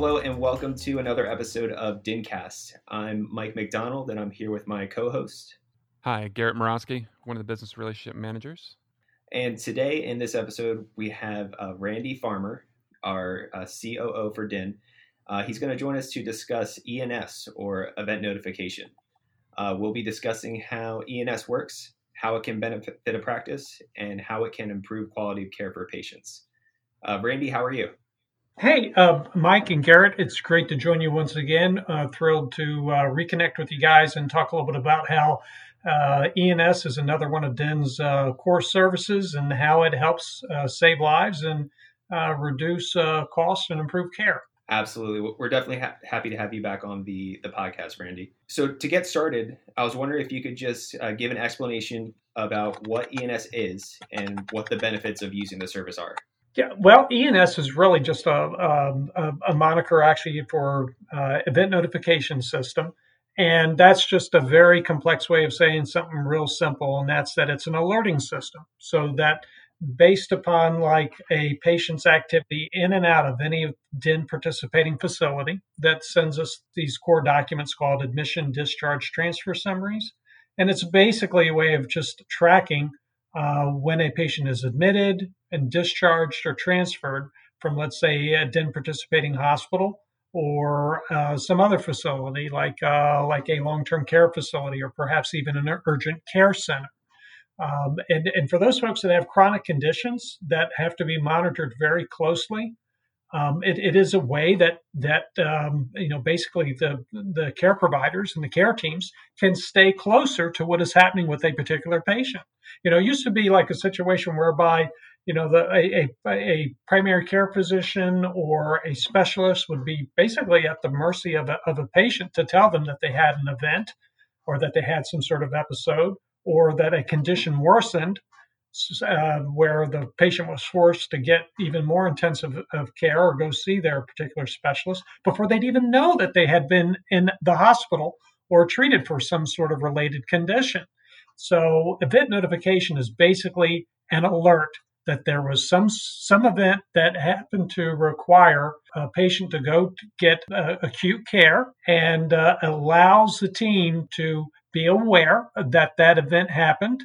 Hello and welcome to another episode of Dincast. I'm Mike McDonald and I'm here with my co-host. Hi, Garrett Morosky, one of the business relationship managers. And today in this episode, we have uh, Randy Farmer, our uh, COO for DHIN. Uh, he's going to join us to discuss ENS or event notification. Uh, we'll be discussing how ENS works, how it can benefit a practice, and how it can improve quality of care for patients. Uh, Randy, how are you? Hey, uh, Mike and Garrett, it's great to join you once again. Uh, thrilled to uh, reconnect with you guys and talk a little bit about how uh, ENS is another one of DHIN's uh, core services and how it helps uh, save lives and reduce costs and improve care. Absolutely. We're definitely ha- happy to have you back on the, the podcast, Randy. So, to get started, I was wondering if you could just give an explanation about what ENS is and what the benefits of using the service are. Yeah, well, ENS is really just a, um, a, a moniker actually for uh, event notification system. And that's just a very complex way of saying something real simple, and that's that it's an alerting system. So that based upon like a patient's activity in and out of any DHIN participating facility, that sends us these core documents called admission, discharge, transfer summaries. And it's basically a way of just tracking uh, when a patient is admitted and discharged or transferred from, let's say, a DHIN participating hospital or uh, some other facility like uh, like a long-term care facility or perhaps even an urgent care center. Um, and, and for those folks that have chronic conditions that have to be monitored very closely, um, it, it is a way that that um, you know basically the the care providers and the care teams can stay closer to what is happening with a particular patient. You know, it used to be like a situation whereby you know the a, a, a primary care physician or a specialist would be basically at the mercy of a, of a patient to tell them that they had an event or that they had some sort of episode or that a condition worsened uh, where the patient was forced to get even more intensive of care or go see their particular specialist before they'd even know that they had been in the hospital or treated for some sort of related condition. So, event notification is basically an alert that there was some some event that happened to require a patient to go to get uh, acute care and uh, allows the team to be aware that that event happened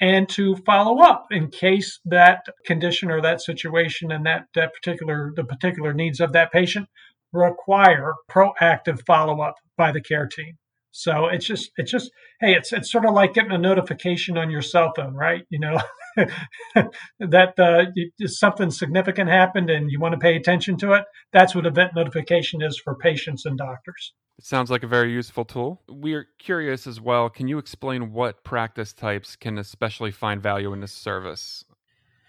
and to follow up in case that condition or that situation and that, that particular the particular needs of that patient require proactive follow up by the care team. So it's just it's just hey it's it's sort of like getting a notification on your cell phone, right? You know that uh, something significant happened and you want to pay attention to it. That's what event notification is for patients and doctors. It sounds like a very useful tool. We are curious as well. Can you explain what practice types can especially find value in this service?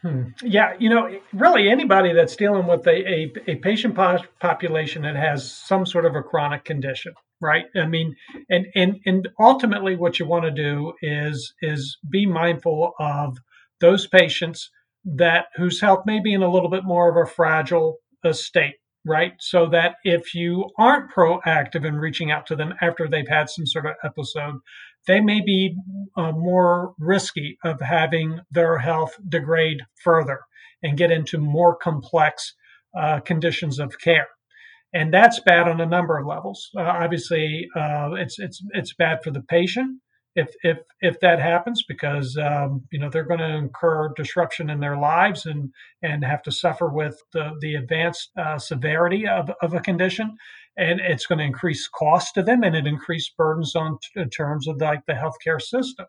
Hmm. Yeah, you know, really anybody that's dealing with a, a, a patient po- population that has some sort of a chronic condition, right? I mean, and and and ultimately, what you want to do is is be mindful of those patients that whose health may be in a little bit more of a fragile uh, state, right? So that if you aren't proactive in reaching out to them after they've had some sort of episode, they may be uh, more risky of having their health degrade further and get into more complex uh, conditions of care. And that's bad on a number of levels. Uh, obviously, uh, it's it's it's bad for the patient if if if that happens because um, you know they're going to incur disruption in their lives and and have to suffer with the the advanced uh, severity of, of a condition and it's going to increase cost to them and it increase burdens on in terms of like the healthcare system.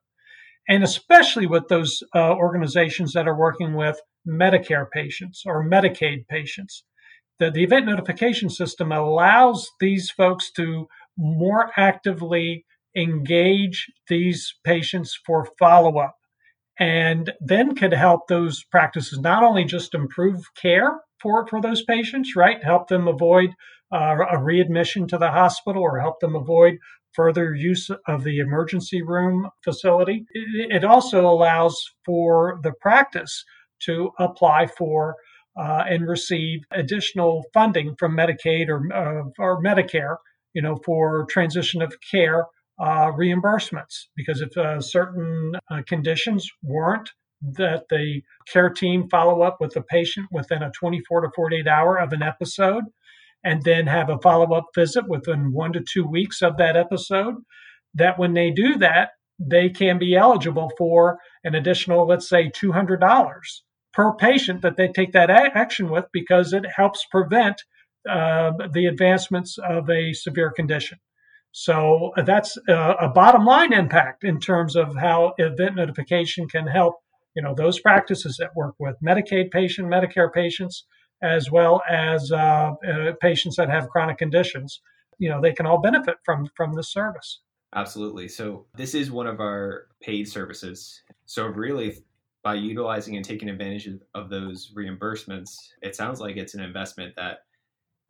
And especially with those uh, organizations that are working with medicare patients or medicaid patients the, the event notification system allows these folks to more actively engage these patients for follow up and then could help those practices not only just improve care for, for those patients, right? Help them avoid uh, a readmission to the hospital or help them avoid further use of the emergency room facility. It, also allows for the practice to apply for uh, and receive additional funding from Medicaid or, uh, or Medicare, you know, for transition of care uh, reimbursements because if uh, certain uh, conditions warrant that the care team follow up with the patient within a 24 to 48 hour of an episode and then have a follow up visit within one to two weeks of that episode, that when they do that, they can be eligible for an additional, let's say, $200 per patient that they take that action with because it helps prevent uh, the advancements of a severe condition. So uh, that's a, a bottom line impact in terms of how event notification can help, you know, those practices that work with Medicaid patient, Medicare patients, as well as uh, uh, patients that have chronic conditions. You know, they can all benefit from from this service. Absolutely. So this is one of our paid services. So really, by utilizing and taking advantage of those reimbursements, it sounds like it's an investment that,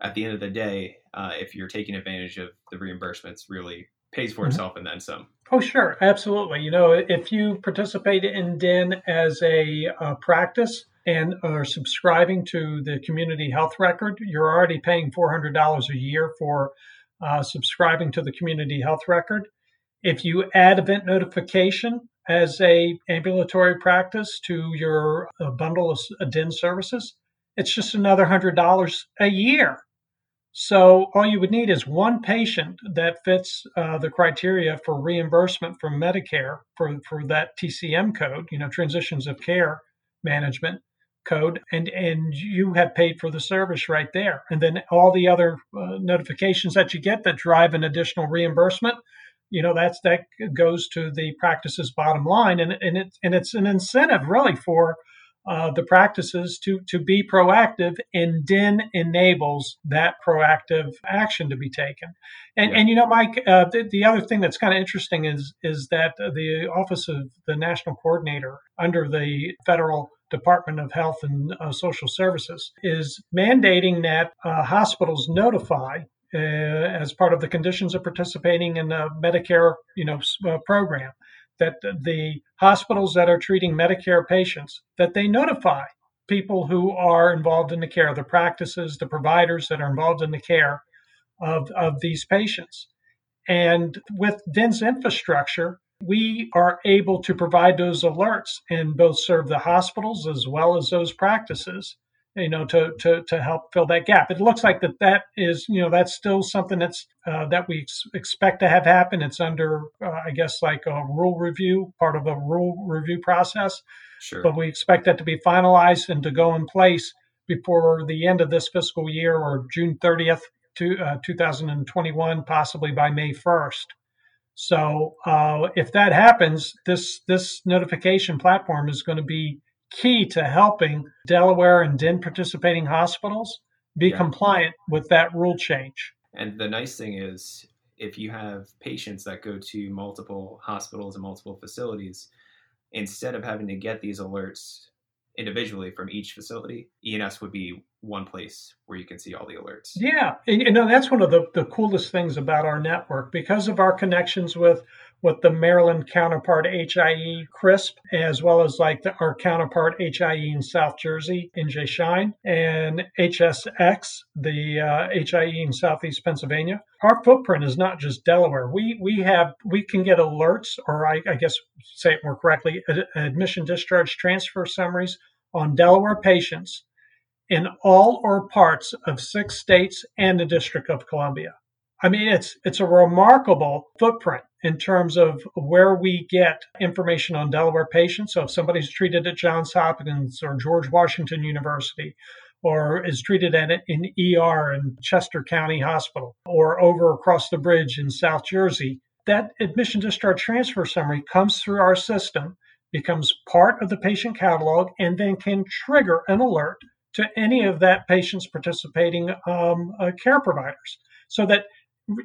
at the end of the day, uh, if you're taking advantage of the reimbursements, really pays for mm-hmm. itself and then some. Oh, sure, absolutely. You know, if you participate in DHIN as a uh, practice and are subscribing to the community health record, you're already paying $400 a year for uh, subscribing to the community health record. If you add event notification as a ambulatory practice to your uh, bundle of uh, DHIN services, it's just another $100 a year. So all you would need is one patient that fits uh, the criteria for reimbursement from Medicare for, for that TCM code, you know, transitions of care management code, and and you have paid for the service right there. And then all the other uh, notifications that you get that drive an additional reimbursement, you know, that's that goes to the practice's bottom line, and and it and it's an incentive really for uh, the practices to to be proactive, and then enables that proactive action to be taken. And yeah. and you know, Mike, uh, the, the, other thing that's kind of interesting is is that the Office of the National Coordinator under the federal Department of Health and uh, Social Services is mandating that uh, hospitals notify uh, as part of the conditions of participating in the Medicare, you know, uh, program that the hospitals that are treating Medicare patients that they notify people who are involved in the care, the practices, the providers that are involved in the care of, of these patients. And with DHIN's infrastructure, we are able to provide those alerts and both serve the hospitals as well as those practices you know to to to help fill that gap. It looks like that that is you know that's still something that's uh, that we ex- expect to have happen. It's under uh, i guess like a rule review part of a rule review process. Sure. but we expect that to be finalized and to go in place before the end of this fiscal year or june 30th to, uh, 2021 possibly by may 1st so uh, if that happens, this this notification platform is going to be key to helping Delaware and DHIN participating hospitals be yeah. compliant with that rule change. And the nice thing is, if you have patients that go to multiple hospitals and multiple facilities, instead of having to get these alerts individually from each facility, ENS would be one place where you can see all the alerts. Yeah, and you know that's one of the, the coolest things about our network because of our connections with with the Maryland counterpart HIE CRISP, as well as like the, our counterpart HIE in South Jersey, NJ Shine, and HSX, the uh, HIE in Southeast Pennsylvania. Our footprint is not just Delaware. We we have we can get alerts, or I, I guess say it more correctly, admission discharge transfer summaries on Delaware patients in all or parts of six states and the District of Columbia. I mean, it's it's a remarkable footprint in terms of where we get information on Delaware patients. So if somebody's treated at Johns Hopkins or George Washington University, or is treated at an ER in Chester County Hospital, or over across the bridge in South Jersey, that admission discharge transfer summary comes through our system, becomes part of the patient catalog, and then can trigger an alert to any of that patient's participating um, uh, care providers so that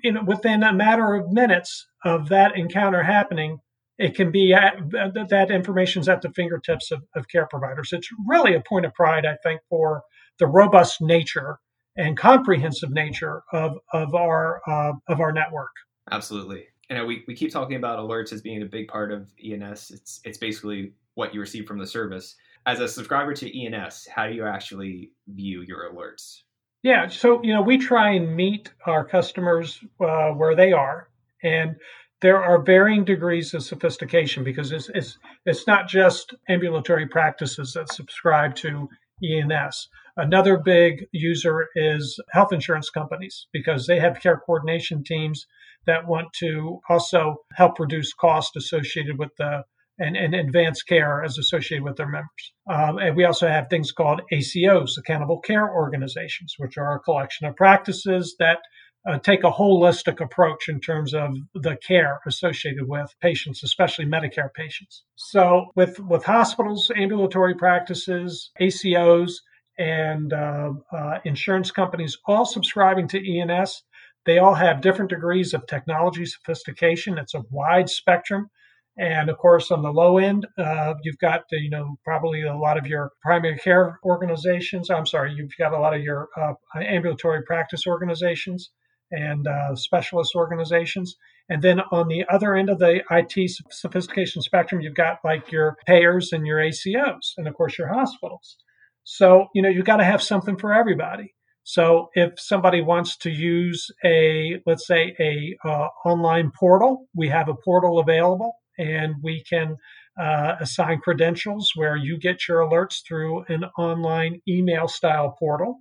you know, within a matter of minutes of that encounter happening, it can be at, that information is at the fingertips of, of care providers. It's really a point of pride, I think, for the robust nature and comprehensive nature of of our uh, of our network. Absolutely. You know, we, we keep talking about alerts as being a big part of ENS. It's it's basically what you receive from the service. As a subscriber to ENS, how do you actually view your alerts? Yeah, so you know we try and meet our customers uh, where they are, and there are varying degrees of sophistication because it's, it's it's not just ambulatory practices that subscribe to ENS. Another big user is health insurance companies because they have care coordination teams that want to also help reduce cost associated with the and, and advanced care as associated with their members. Um, and we also have things called ACOs, accountable care organizations, which are a collection of practices that uh, take a holistic approach in terms of the care associated with patients, especially Medicare patients. So, with with hospitals, ambulatory practices, ACOs, and uh, uh, insurance companies all subscribing to ENS, they all have different degrees of technology sophistication. It's a wide spectrum. And of course, on the low end, uh, you've got you know probably a lot of your primary care organizations. I'm sorry, you've got a lot of your uh, ambulatory practice organizations and uh, specialist organizations. And then on the other end of the IT sophistication spectrum, you've got like your payers and your ACOs, and of course your hospitals. So you know you've got to have something for everybody. So if somebody wants to use a, let's say, a uh, online portal, we have a portal available, and we can uh, assign credentials where you get your alerts through an online email style portal.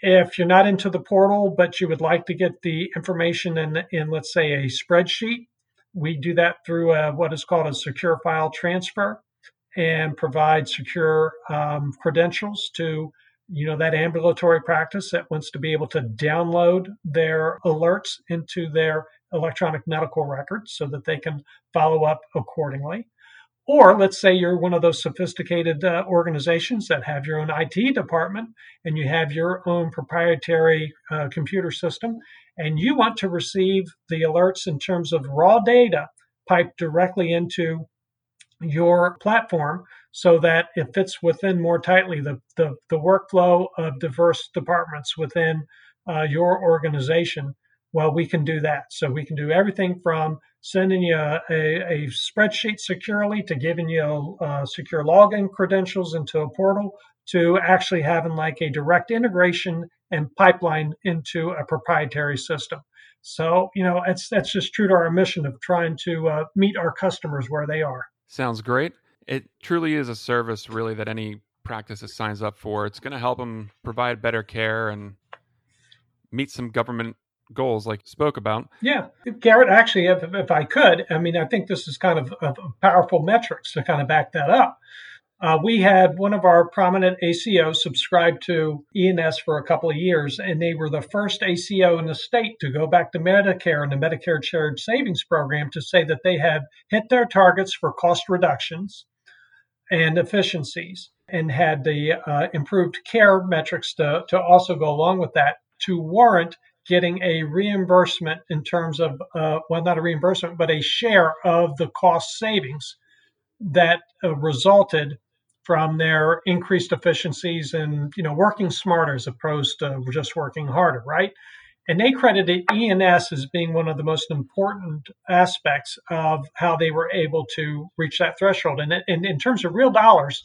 If you're not into the portal, but you would like to get the information in, in let's say, a spreadsheet, we do that through a, what is called a secure file transfer and provide secure um, credentials to you know that ambulatory practice that wants to be able to download their alerts into their electronic medical records so that they can follow up accordingly or let's say you're one of those sophisticated uh, organizations that have your own IT department and you have your own proprietary uh, computer system and you want to receive the alerts in terms of raw data piped directly into your platform so that it fits within more tightly the, the, the workflow of diverse departments within uh, your organization. Well, we can do that. So we can do everything from sending you a, a spreadsheet securely to giving you uh, secure login credentials into a portal to actually having like a direct integration and pipeline into a proprietary system. So, you know, it's that's just true to our mission of trying to uh, meet our customers where they are. Sounds great. It truly is a service, really, that any practice that signs up for. It's going to help them provide better care and meet some government goals, like you spoke about. Yeah, Garrett. Actually, if, if I could, I mean, I think this is kind of, of powerful metrics to kind of back that up. Uh, we had one of our prominent ACOs subscribe to ENS for a couple of years, and they were the first ACO in the state to go back to Medicare and the Medicare Shared Savings Program to say that they had hit their targets for cost reductions and efficiencies and had the uh, improved care metrics to, to also go along with that to warrant getting a reimbursement in terms of, uh, well, not a reimbursement, but a share of the cost savings that uh, resulted from their increased efficiencies and you know working smarter as opposed to just working harder, right? And they credited ENS as being one of the most important aspects of how they were able to reach that threshold. And, and in terms of real dollars,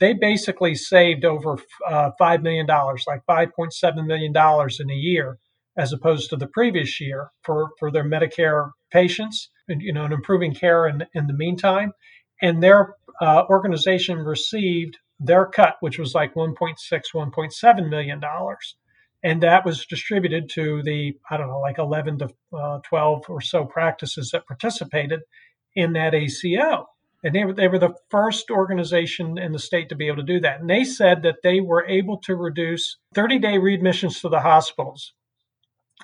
they basically saved over uh, $5 million, like $5.7 million in a year, as opposed to the previous year for, for their Medicare patients, and, you know, and improving care in, in the meantime. And their uh, organization received their cut, which was like 1.6, 1.7 million dollars, and that was distributed to the I don't know, like 11 to uh, 12 or so practices that participated in that ACO. And they were, they were the first organization in the state to be able to do that. And they said that they were able to reduce 30 day readmissions to the hospitals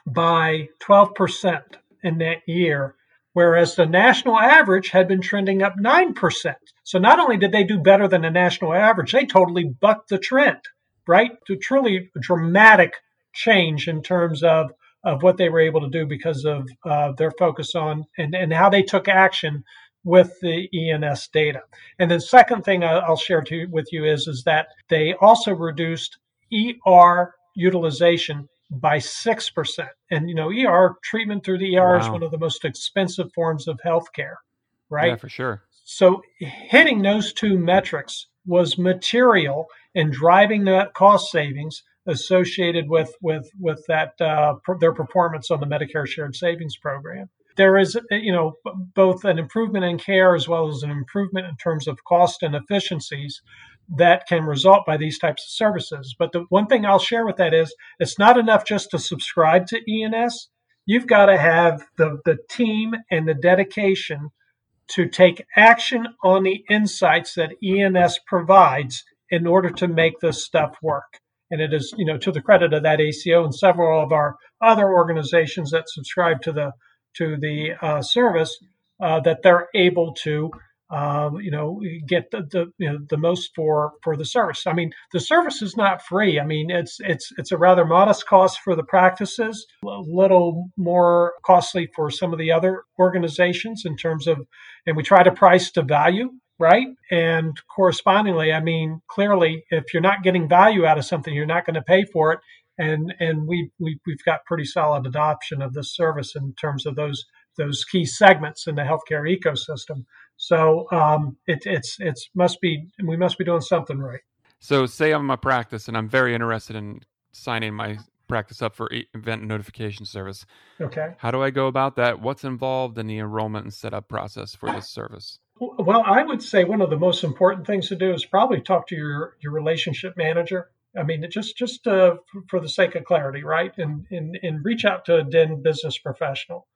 by 12% in that year whereas the national average had been trending up 9%. So not only did they do better than the national average, they totally bucked the trend, right? To truly dramatic change in terms of, of what they were able to do because of uh, their focus on and, and how they took action with the ENS data. And the second thing I'll share to, with you is, is that they also reduced ER utilization by 6%. And, you know, ER treatment through the ER wow. is one of the most expensive forms of healthcare, right? Yeah, for sure. So hitting those two metrics was material in driving that cost savings associated with with with that uh, their performance on the Medicare Shared Savings Program. There is, you know, both an improvement in care as well as an improvement in terms of cost and efficiencies that can result by these types of services. But the one thing I'll share with that is it's not enough just to subscribe to ENS. You've got to have the, the team and the dedication to take action on the insights that ENS provides in order to make this stuff work. And it is, you know, to the credit of that ACO and several of our other organizations that subscribe to the to the uh, service uh, that they're able to um, you know, get the, the you know the most for for the service. I mean, the service is not free. I mean, it's it's it's a rather modest cost for the practices, a little more costly for some of the other organizations in terms of, and we try to price to value, right? And correspondingly, I mean, clearly, if you're not getting value out of something, you're not going to pay for it. And and we, we we've got pretty solid adoption of this service in terms of those those key segments in the healthcare ecosystem. So um, it, it's it's must be we must be doing something right. So say I'm a practice and I'm very interested in signing my practice up for event notification service. Okay. How do I go about that? What's involved in the enrollment and setup process for this service? Well, I would say one of the most important things to do is probably talk to your your relationship manager. I mean, just just uh, for the sake of clarity, right? And, and and reach out to a DHIN business professional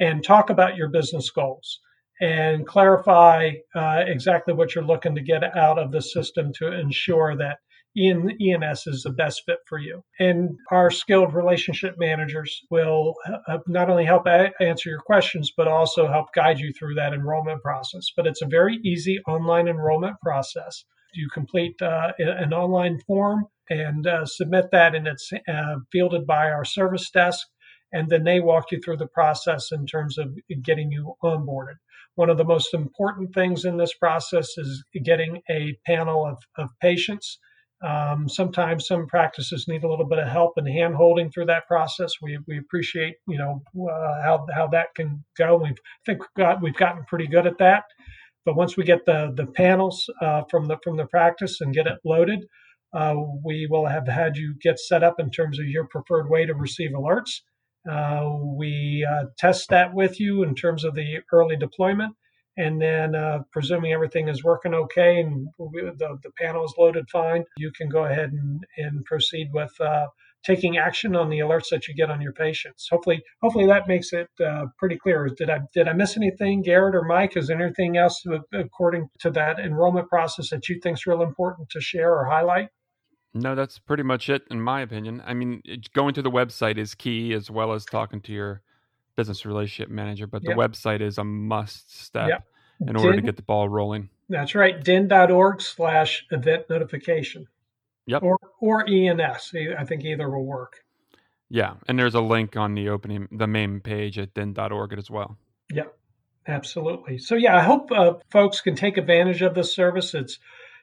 and talk about your business goals and clarify uh, exactly what you're looking to get out of the system to ensure that ENS is the best fit for you. And our skilled relationship managers will uh, not only help answer your questions, but also help guide you through that enrollment process. But it's a very easy online enrollment process. You complete uh, an online form and uh, submit that, and it's uh, fielded by our service desk and then they walk you through the process in terms of getting you onboarded. One of the most important things in this process is getting a panel of, of patients. Um, sometimes some practices need a little bit of help and hand holding through that process. We, we appreciate you know uh, how, how that can go. I think we've got we've gotten pretty good at that. But once we get the the panels uh, from the from the practice and get it loaded, uh, we will have had you get set up in terms of your preferred way to receive alerts. Uh, we uh, test that with you in terms of the early deployment. And then, uh, presuming everything is working okay and the, the panel is loaded fine, you can go ahead and, and proceed with uh, taking action on the alerts that you get on your patients. Hopefully, hopefully that makes it uh, pretty clear. Did I did I miss anything, Garrett or Mike? Is there anything else according to that enrollment process that you think is real important to share or highlight? No, that's pretty much it, in my opinion. I mean, going to the website is key as well as talking to your business relationship manager, but the yep. website is a must step yep. in order to get the ball rolling. That's right. dhin.org slash event notification. Yep. Or, or ENS. I think either will work. Yeah. And there's a link on the opening, the main page at dhin.org as well. Yep. Absolutely. So, yeah, I hope uh, folks can take advantage of this service. It's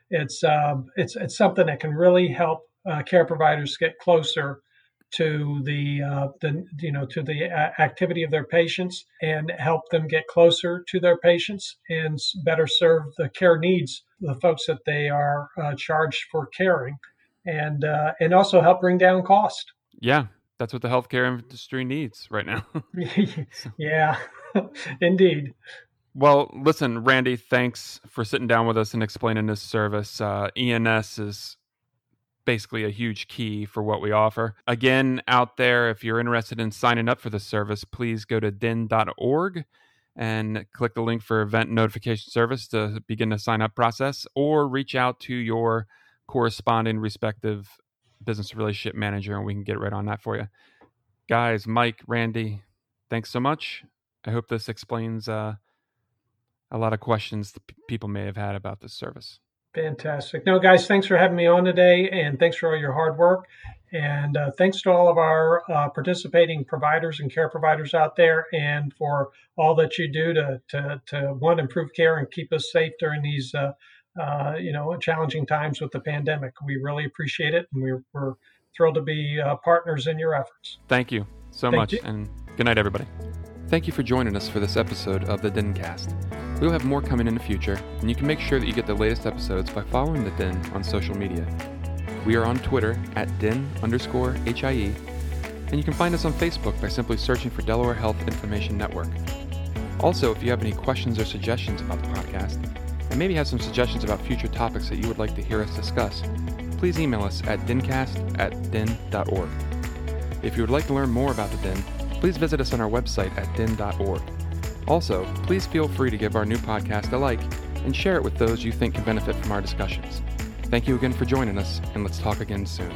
it's um, it's it's something that can really help uh, care providers get closer to the uh, the you know to the activity of their patients and help them get closer to their patients and better serve the care needs the folks that they are uh, charged for caring and uh, and also help bring down cost. Yeah, that's what the healthcare industry needs right now. yeah, indeed. Well, listen, Randy, thanks for sitting down with us and explaining this service. Uh, ENS is basically a huge key for what we offer. Again, out there, if you're interested in signing up for the service, please go to dhin.org and click the link for event notification service to begin the sign up process or reach out to your corresponding respective business relationship manager and we can get right on that for you. Guys, Mike, Randy, thanks so much. I hope this explains uh, a lot of questions p- people may have had about this service. Fantastic. No, guys, thanks for having me on today, and thanks for all your hard work. And uh, thanks to all of our uh, participating providers and care providers out there, and for all that you do to to, to one improve care and keep us safe during these uh, uh you know challenging times with the pandemic. We really appreciate it, and we're, we're thrilled to be uh, partners in your efforts. Thank you so Thank much, you. and good night, everybody. Thank you for joining us for this episode of the DenCast. We'll have more coming in the future, and you can make sure that you get the latest episodes by following the DHIN on social media. We are on Twitter at DHIN underscore HIE, and you can find us on Facebook by simply searching for Delaware Health Information Network. Also, if you have any questions or suggestions about the podcast, and maybe have some suggestions about future topics that you would like to hear us discuss, please email us at dincast at dhin.org. If you would like to learn more about the DHIN, please visit us on our website at dhin.org. Also, please feel free to give our new podcast a like and share it with those you think can benefit from our discussions. Thank you again for joining us, and let's talk again soon.